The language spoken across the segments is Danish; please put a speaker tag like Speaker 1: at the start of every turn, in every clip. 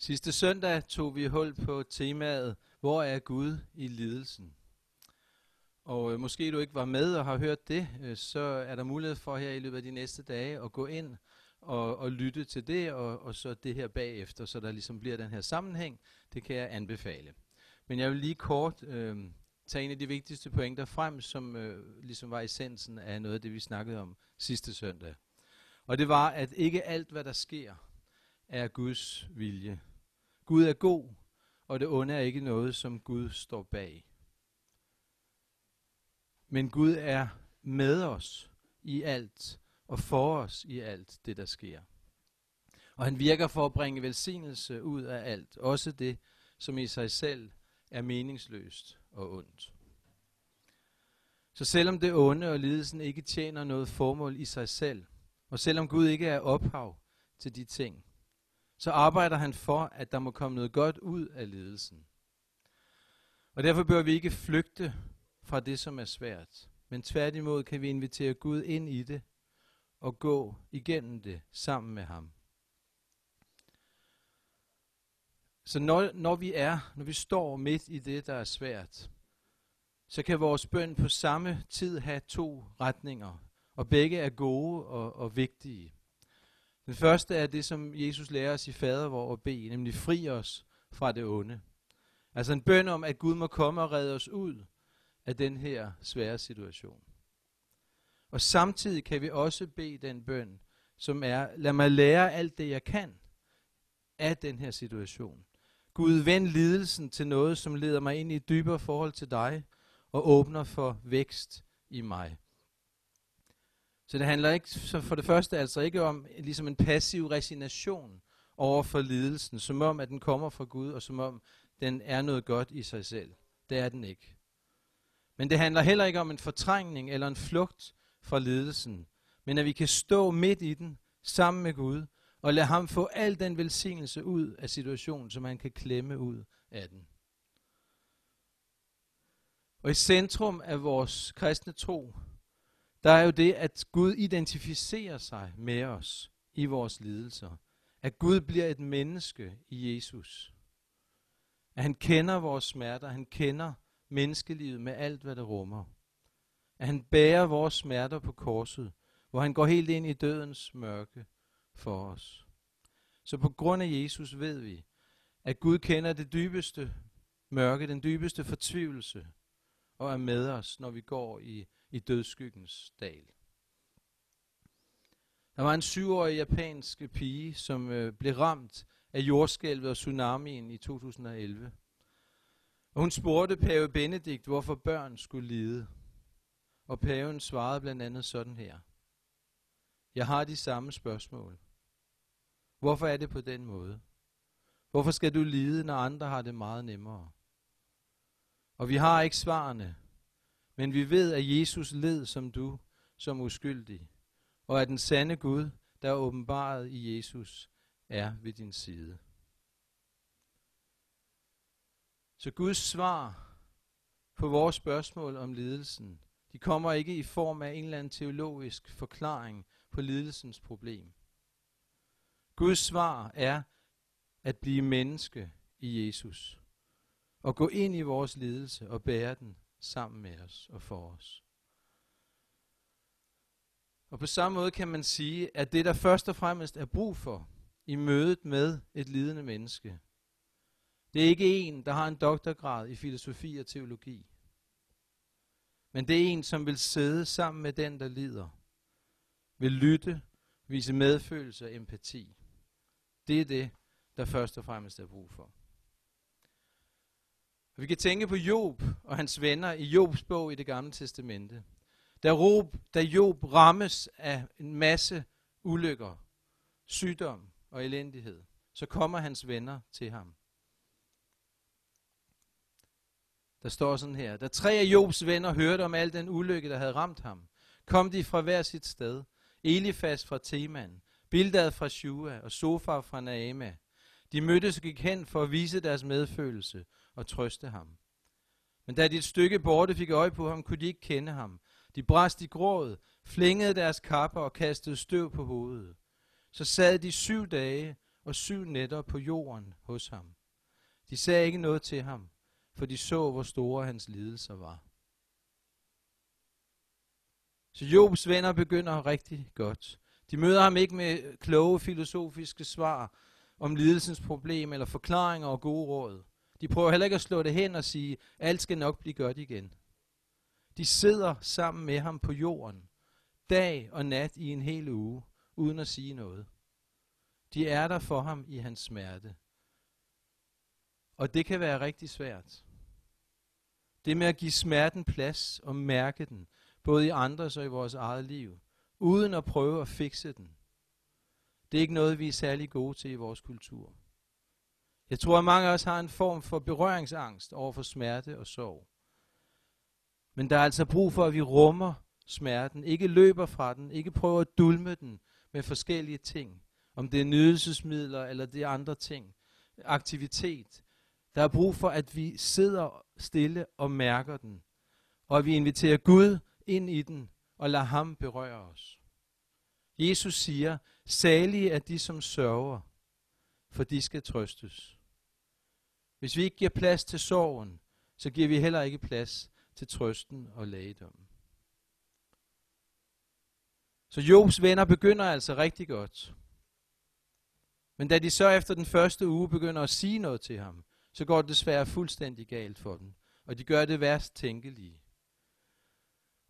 Speaker 1: Sidste søndag tog vi hul på temaet, hvor er Gud i lidelsen? Og øh, måske du ikke var med og har hørt det, øh, så er der mulighed for her i løbet af de næste dage at gå ind og, og lytte til det, og, og så det her bagefter, så der ligesom bliver den her sammenhæng. Det kan jeg anbefale. Men jeg vil lige kort øh, tage en af de vigtigste pointer frem, som øh, ligesom var essensen af noget af det, vi snakkede om sidste søndag. Og det var, at ikke alt, hvad der sker, er Guds vilje. Gud er god, og det onde er ikke noget, som Gud står bag. Men Gud er med os i alt, og for os i alt det, der sker. Og han virker for at bringe velsignelse ud af alt, også det, som i sig selv er meningsløst og ondt. Så selvom det onde og lidelsen ikke tjener noget formål i sig selv, og selvom Gud ikke er ophav til de ting, så arbejder han for, at der må komme noget godt ud af lidelsen. Og derfor bør vi ikke flygte fra det, som er svært, men tværtimod kan vi invitere Gud ind i det og gå igennem det sammen med ham. Så når, når vi er, når vi står midt i det, der er svært, så kan vores bøn på samme tid have to retninger, og begge er gode og, og vigtige. Den første er det, som Jesus lærer os i fader vor at bede, nemlig fri os fra det onde. Altså en bøn om, at Gud må komme og redde os ud af den her svære situation. Og samtidig kan vi også bede den bøn, som er, lad mig lære alt det, jeg kan af den her situation. Gud, vend lidelsen til noget, som leder mig ind i et dybere forhold til dig, og åbner for vækst i mig. Så det handler ikke, så for det første altså ikke om ligesom en passiv resignation over for lidelsen, som om, at den kommer fra Gud, og som om, den er noget godt i sig selv. Det er den ikke. Men det handler heller ikke om en fortrængning eller en flugt fra lidelsen, men at vi kan stå midt i den sammen med Gud, og lade ham få al den velsignelse ud af situationen, som han kan klemme ud af den. Og i centrum af vores kristne tro, der er jo det, at Gud identificerer sig med os i vores lidelser. At Gud bliver et menneske i Jesus. At han kender vores smerter, han kender menneskelivet med alt, hvad det rummer. At han bærer vores smerter på korset, hvor han går helt ind i dødens mørke for os. Så på grund af Jesus ved vi, at Gud kender det dybeste mørke, den dybeste fortvivlelse, og er med os, når vi går i i dødskyggens dal. Der var en syvårig japansk pige, som øh, blev ramt af jordskælvet og tsunamien i 2011. Og hun spurgte pave Benedikt, hvorfor børn skulle lide. Og paven svarede blandt andet sådan her. Jeg har de samme spørgsmål. Hvorfor er det på den måde? Hvorfor skal du lide, når andre har det meget nemmere? Og vi har ikke svarene, men vi ved, at Jesus led som du, som uskyldig, og at den sande Gud, der er åbenbaret i Jesus, er ved din side. Så Guds svar på vores spørgsmål om lidelsen, de kommer ikke i form af en eller anden teologisk forklaring på lidelsens problem. Guds svar er at blive menneske i Jesus og gå ind i vores lidelse og bære den sammen med os og for os. Og på samme måde kan man sige, at det der først og fremmest er brug for i mødet med et lidende menneske, det er ikke en, der har en doktorgrad i filosofi og teologi. Men det er en, som vil sidde sammen med den, der lider. Vil lytte, vise medfølelse og empati. Det er det, der først og fremmest er brug for. Og vi kan tænke på Job og hans venner i Jobs bog i det gamle testamente. Da, Rob, da Job rammes af en masse ulykker, sygdom og elendighed, så kommer hans venner til ham. Der står sådan her. Da tre af Jobs venner hørte om al den ulykke, der havde ramt ham, kom de fra hver sit sted. Elifas fra Teman, Bildad fra Shua og Sofar fra Naama. De mødtes og gik hen for at vise deres medfølelse og trøste ham. Men da de et stykke borte fik øje på ham, kunne de ikke kende ham. De brast i gråd, flængede deres kapper og kastede støv på hovedet. Så sad de syv dage og syv nætter på jorden hos ham. De sagde ikke noget til ham, for de så, hvor store hans lidelser var. Så Jobs venner begynder rigtig godt. De møder ham ikke med kloge filosofiske svar om lidelsens problem eller forklaringer og gode råd. De prøver heller ikke at slå det hen og sige, alt skal nok blive godt igen. De sidder sammen med ham på jorden, dag og nat i en hel uge, uden at sige noget. De er der for ham i hans smerte. Og det kan være rigtig svært. Det med at give smerten plads og mærke den, både i andres og i vores eget liv, uden at prøve at fikse den. Det er ikke noget, vi er særlig gode til i vores kultur. Jeg tror, at mange af os har en form for berøringsangst over for smerte og sorg. Men der er altså brug for, at vi rummer smerten, ikke løber fra den, ikke prøver at dulme den med forskellige ting. Om det er nydelsesmidler eller det er andre ting. Aktivitet. Der er brug for, at vi sidder stille og mærker den. Og at vi inviterer Gud ind i den og lader ham berøre os. Jesus siger, salige er de, som sørger, for de skal trøstes. Hvis vi ikke giver plads til sorgen, så giver vi heller ikke plads til trøsten og lægedommen. Så Jobs venner begynder altså rigtig godt. Men da de så efter den første uge begynder at sige noget til ham, så går det desværre fuldstændig galt for dem. Og de gør det værst tænkelige.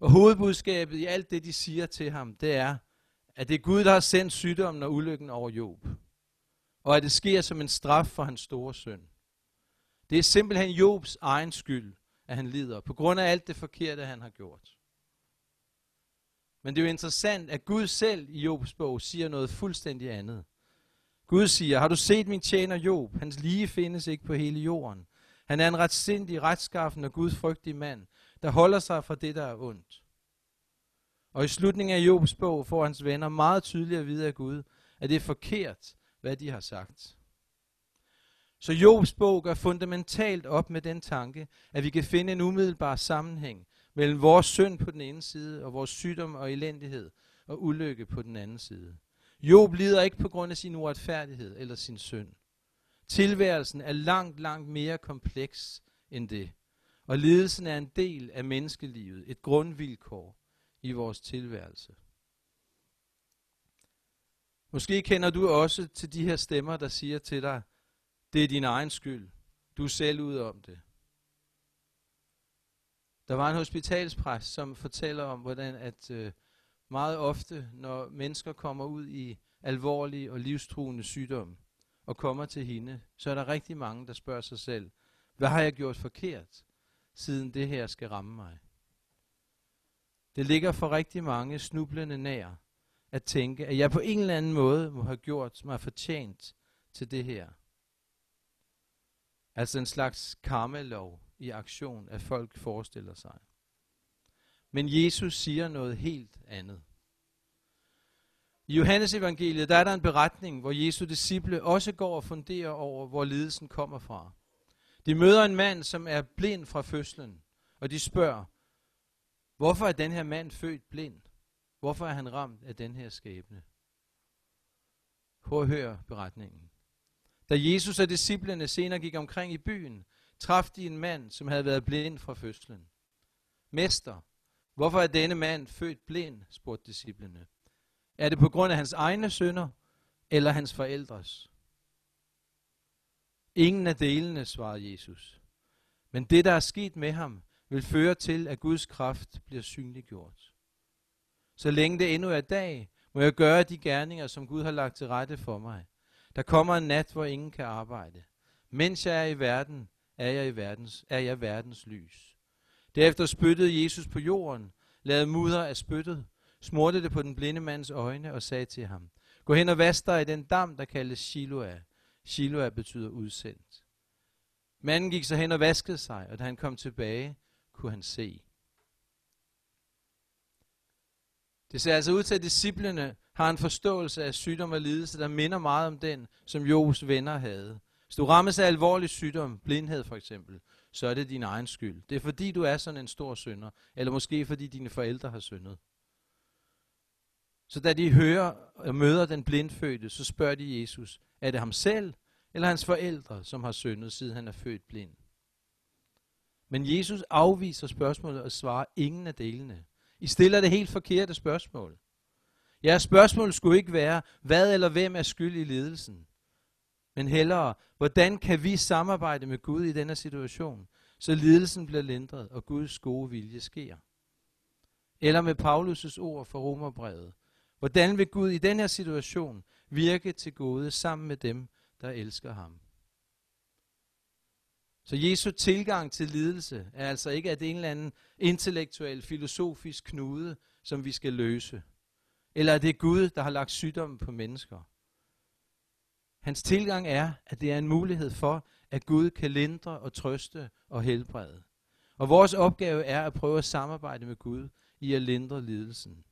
Speaker 1: Og hovedbudskabet i alt det, de siger til ham, det er, at det er Gud, der har sendt sygdommen og ulykken over Job. Og at det sker som en straf for hans store søn. Det er simpelthen Jobs egen skyld, at han lider, på grund af alt det forkerte, han har gjort. Men det er jo interessant, at Gud selv i Jobs bog siger noget fuldstændig andet. Gud siger, har du set min tjener Job? Hans lige findes ikke på hele jorden. Han er en retsindig, retskaffen og Guds frygtig mand, der holder sig fra det, der er ondt. Og i slutningen af Jobs bog får hans venner meget tydeligt at vide af Gud, at det er forkert, hvad de har sagt. Så Jobs bog gør fundamentalt op med den tanke, at vi kan finde en umiddelbar sammenhæng mellem vores synd på den ene side, og vores sygdom og elendighed og ulykke på den anden side. Job lider ikke på grund af sin uretfærdighed eller sin synd. Tilværelsen er langt, langt mere kompleks end det. Og lidelsen er en del af menneskelivet, et grundvilkår i vores tilværelse. Måske kender du også til de her stemmer, der siger til dig, det er din egen skyld. Du er selv ud om det. Der var en hospitalspræst, som fortæller om, hvordan at øh, meget ofte, når mennesker kommer ud i alvorlige og livstruende sygdom og kommer til hende, så er der rigtig mange, der spørger sig selv, hvad har jeg gjort forkert, siden det her skal ramme mig? Det ligger for rigtig mange snublende nær at tænke, at jeg på en eller anden måde må have gjort mig fortjent til det her. Altså en slags karmelov i aktion, at folk forestiller sig. Men Jesus siger noget helt andet. I Johannes evangeliet, der er der en beretning, hvor Jesu disciple også går og funderer over, hvor lidelsen kommer fra. De møder en mand, som er blind fra fødslen, og de spørger, hvorfor er den her mand født blind? Hvorfor er han ramt af den her skæbne? Prøv at høre beretningen. Da Jesus og disciplene senere gik omkring i byen, traf de en mand, som havde været blind fra fødslen. Mester, hvorfor er denne mand født blind? spurgte disciplene. Er det på grund af hans egne sønder, eller hans forældres? Ingen af delene, svarede Jesus. Men det, der er sket med ham, vil føre til, at Guds kraft bliver synliggjort. Så længe det endnu er dag, må jeg gøre de gerninger, som Gud har lagt til rette for mig. Der kommer en nat, hvor ingen kan arbejde. Mens jeg er i verden, er jeg, i verdens, er jeg verdens lys. Derefter spyttede Jesus på jorden, lavede mudder af spyttet, smurte det på den blinde mands øjne og sagde til ham, Gå hen og vask dig i den dam, der kaldes Shiloah. Shiloah betyder udsendt. Manden gik så hen og vaskede sig, og da han kom tilbage, kunne han se. Det ser altså ud til, at disciplene har en forståelse af sygdom og lidelse, der minder meget om den, som Jobs venner havde. Hvis du rammes af alvorlig sygdom, blindhed for eksempel, så er det din egen skyld. Det er fordi, du er sådan en stor synder, eller måske fordi dine forældre har syndet. Så da de hører og møder den blindfødte, så spørger de Jesus, er det ham selv eller hans forældre, som har syndet, siden han er født blind? Men Jesus afviser spørgsmålet og svarer ingen af delene. I stiller det helt forkerte spørgsmål. Jeres spørgsmål skulle ikke være, hvad eller hvem er skyld i lidelsen, men hellere, hvordan kan vi samarbejde med Gud i denne situation, så lidelsen bliver lindret og Guds gode vilje sker. Eller med Paulus' ord fra Romerbrevet. Hvordan vil Gud i den her situation virke til gode sammen med dem, der elsker ham? Så Jesu tilgang til lidelse er altså ikke, at det er en eller anden intellektuel, filosofisk knude, som vi skal løse. Eller er det Gud, der har lagt sygdommen på mennesker. Hans tilgang er, at det er en mulighed for, at Gud kan lindre og trøste og helbrede. Og vores opgave er at prøve at samarbejde med Gud i at lindre lidelsen.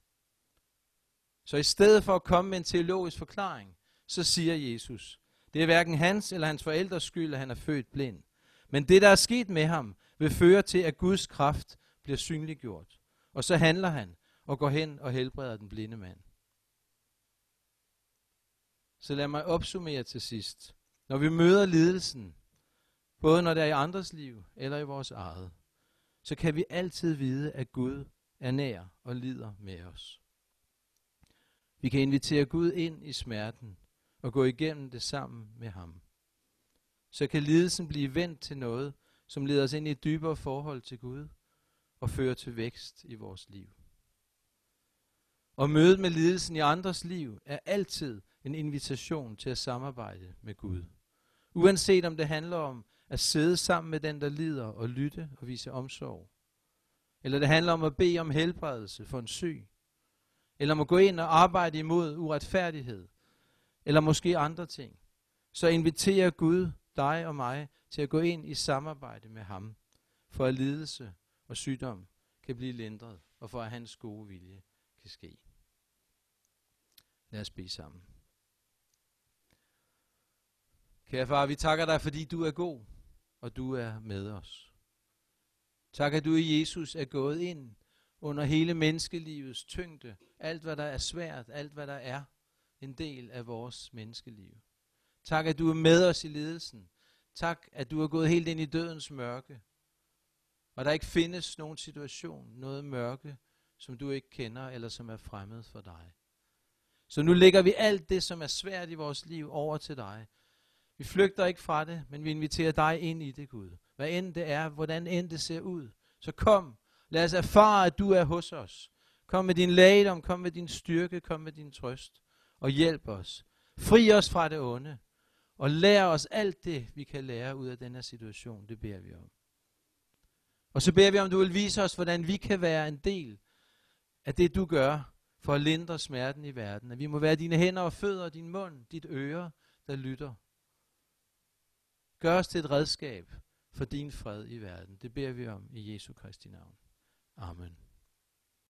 Speaker 1: Så i stedet for at komme med en teologisk forklaring, så siger Jesus, det er hverken hans eller hans forældres skyld, at han er født blind. Men det, der er sket med ham, vil føre til, at Guds kraft bliver synliggjort. Og så handler han og går hen og helbreder den blinde mand. Så lad mig opsummere til sidst. Når vi møder lidelsen, både når det er i andres liv eller i vores eget, så kan vi altid vide, at Gud er nær og lider med os. Vi kan invitere Gud ind i smerten og gå igennem det sammen med ham. Så kan lidelsen blive vendt til noget, som leder os ind i et dybere forhold til Gud og fører til vækst i vores liv. Og mødet med lidelsen i andres liv er altid en invitation til at samarbejde med Gud. Uanset om det handler om at sidde sammen med den, der lider og lytte og vise omsorg. Eller det handler om at bede om helbredelse for en syg. Eller om at gå ind og arbejde imod uretfærdighed. Eller måske andre ting. Så inviterer Gud dig og mig til at gå ind i samarbejde med ham, for at lidelse og sygdom kan blive lindret, og for at hans gode vilje kan ske. Lad os bede sammen. Kære far, vi takker dig, fordi du er god, og du er med os. Tak, at du i Jesus er gået ind under hele menneskelivets tyngde. Alt, hvad der er svært, alt, hvad der er en del af vores menneskeliv. Tak, at du er med os i ledelsen. Tak, at du er gået helt ind i dødens mørke. Og der ikke findes nogen situation, noget mørke, som du ikke kender, eller som er fremmed for dig. Så nu lægger vi alt det, som er svært i vores liv, over til dig. Vi flygter ikke fra det, men vi inviterer dig ind i det, Gud. Hvad end det er, hvordan end det ser ud. Så kom, lad os erfare, at du er hos os. Kom med din lægedom, kom med din styrke, kom med din trøst. Og hjælp os. Fri os fra det onde. Og lær os alt det, vi kan lære ud af den her situation. Det beder vi om. Og så beder vi om, du vil vise os, hvordan vi kan være en del af det, du gør, for at lindre smerten i verden. At vi må være dine hænder og fødder, din mund, dit øre, der lytter. Gør os til et redskab for din fred i verden. Det beder vi om i Jesu Kristi navn. Amen.